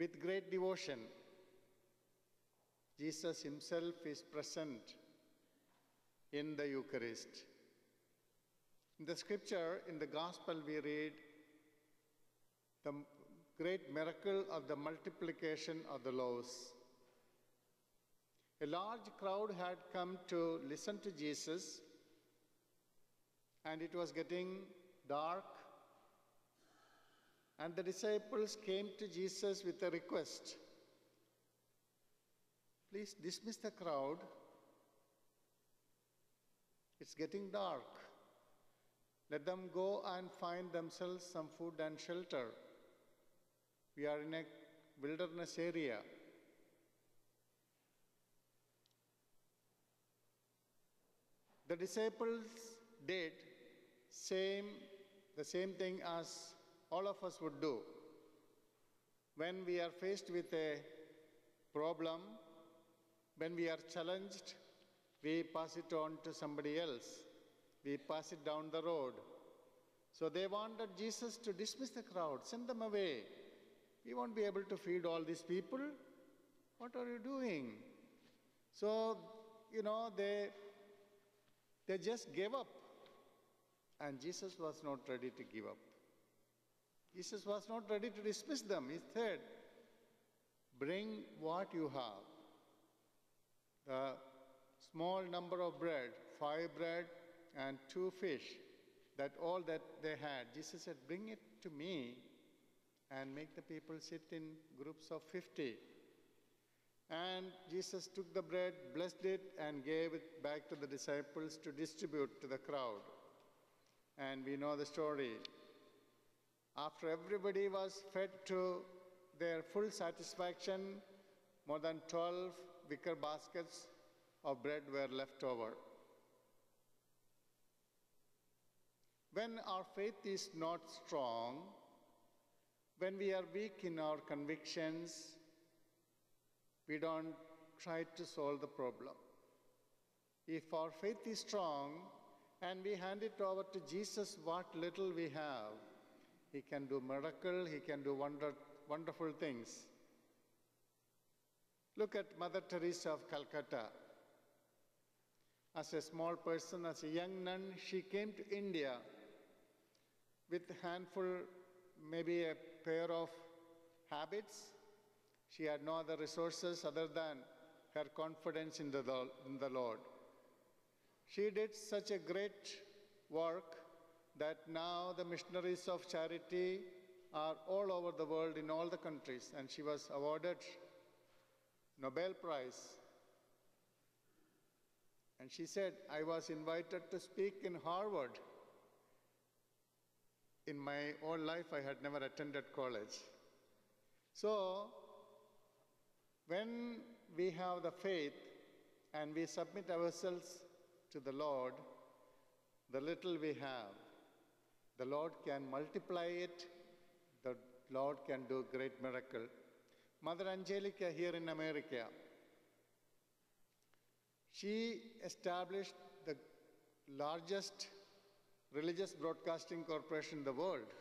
With great devotion, Jesus himself is present in the Eucharist. In the scripture, in the gospel, we read the great miracle of the multiplication of the loaves. A large crowd had come to listen to Jesus, and it was getting dark. And the disciples came to Jesus with a request Please dismiss the crowd. It's getting dark. Let them go and find themselves some food and shelter. We are in a wilderness area. The disciples did same the same thing as all of us would do. When we are faced with a problem, when we are challenged, we pass it on to somebody else. We pass it down the road. So they wanted Jesus to dismiss the crowd, send them away. We won't be able to feed all these people. What are you doing? So, you know, they, they just gave up. And Jesus was not ready to give up. Jesus was not ready to dismiss them. He said, Bring what you have. The small number of bread, five bread and two fish, that all that they had. Jesus said, Bring it to me and make the people sit in groups of 50. And Jesus took the bread, blessed it, and gave it back to the disciples to distribute to the crowd. And we know the story. After everybody was fed to their full satisfaction, more than 12 wicker baskets of bread were left over. When our faith is not strong, when we are weak in our convictions, we don't try to solve the problem. If our faith is strong and we hand it over to Jesus what little we have, he can do miracle, he can do wonder, wonderful things. Look at Mother Teresa of Calcutta. As a small person, as a young nun, she came to India with a handful, maybe a pair of habits. She had no other resources other than her confidence in the, in the Lord. She did such a great work that now the missionaries of charity are all over the world in all the countries, and she was awarded Nobel Prize. And she said, I was invited to speak in Harvard. In my own life, I had never attended college. So, when we have the faith and we submit ourselves to the Lord, the little we have, the Lord can multiply it, the Lord can do great miracle. Mother Angelica here in America, she established the largest religious broadcasting corporation in the world.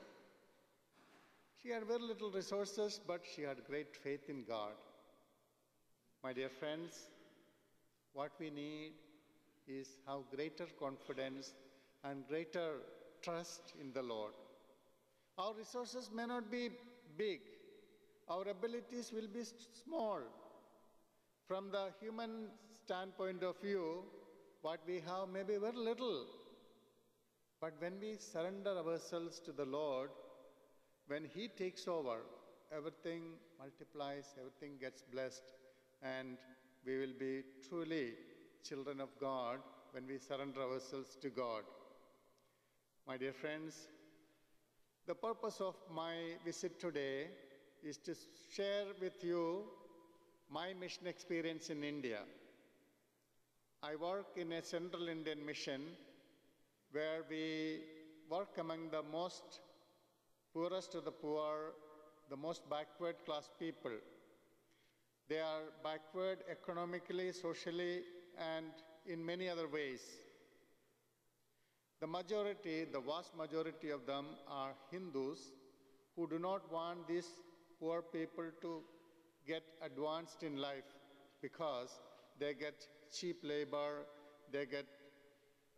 She had very little resources, but she had great faith in God. My dear friends, what we need is have greater confidence and greater trust in the Lord. Our resources may not be big, our abilities will be small. From the human standpoint of view, what we have may be very little. But when we surrender ourselves to the Lord, when He takes over, everything multiplies, everything gets blessed, and we will be truly children of God when we surrender ourselves to God. My dear friends, the purpose of my visit today is to share with you my mission experience in India. I work in a central Indian mission where we work among the most poorest of the poor, the most backward class people. They are backward economically, socially, and in many other ways. The majority, the vast majority of them are Hindus who do not want these poor people to get advanced in life because they get cheap labor, they get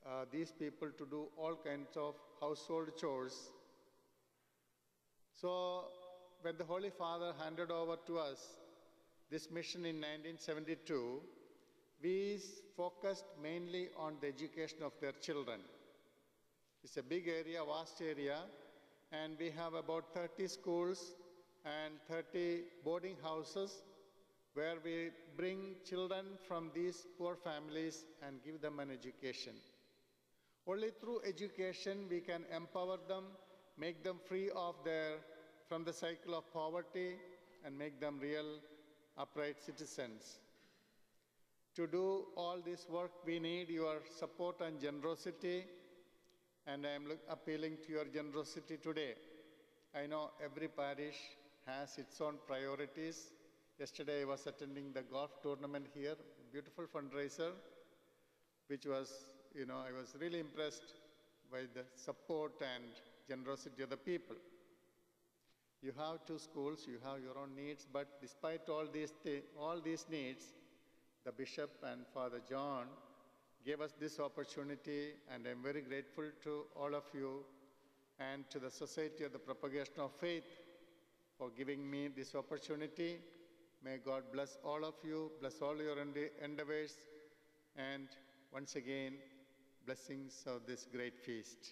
uh, these people to do all kinds of household chores. So, when the Holy Father handed over to us this mission in 1972, we focused mainly on the education of their children. It's a big area, vast area, and we have about 30 schools and 30 boarding houses where we bring children from these poor families and give them an education. Only through education we can empower them, make them free of their, from the cycle of poverty, and make them real upright citizens. To do all this work, we need your support and generosity, and I am appealing to your generosity today. I know every parish has its own priorities. Yesterday I was attending the golf tournament here, beautiful fundraiser, which was, you know, I was really impressed by the support and generosity of the people. You have two schools, you have your own needs, but despite all these, all these needs, the bishop and Father John gave us this opportunity, and I'm very grateful to all of you and to the Society of the Propagation of Faith for giving me this opportunity. May God bless all of you, bless all your endeavors, and once again, blessings of this great feast.